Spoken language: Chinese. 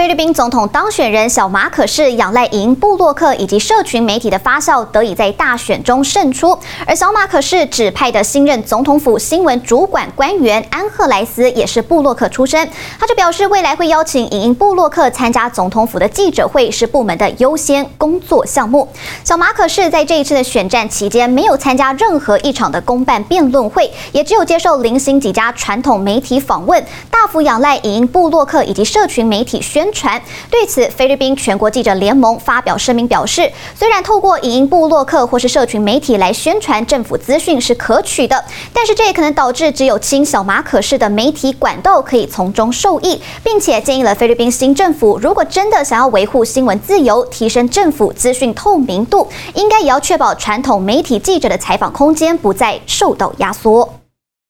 菲律宾总统当选人小马可仕仰赖影音部落客以及社群媒体的发酵，得以在大选中胜出。而小马可仕指派的新任总统府新闻主管官员安赫莱斯也是部落客出身，他就表示未来会邀请影音部落客参加总统府的记者会，是部门的优先工作项目。小马可仕在这一次的选战期间没有参加任何一场的公办辩论会，也只有接受零星几家传统媒体访问，大幅仰赖影音部落客以及社群媒体宣传。对此，菲律宾全国记者联盟发表声明表示，虽然透过影音部落客或是社群媒体来宣传政府资讯是可取的，但是这也可能导致只有亲小马可式的媒体管道可以从中受益，并且建议了菲律宾新政府，如果真的想要维护新闻自由、提升政府资讯透明度，应该也要确保传统媒体记者的采访空间不再受到压缩。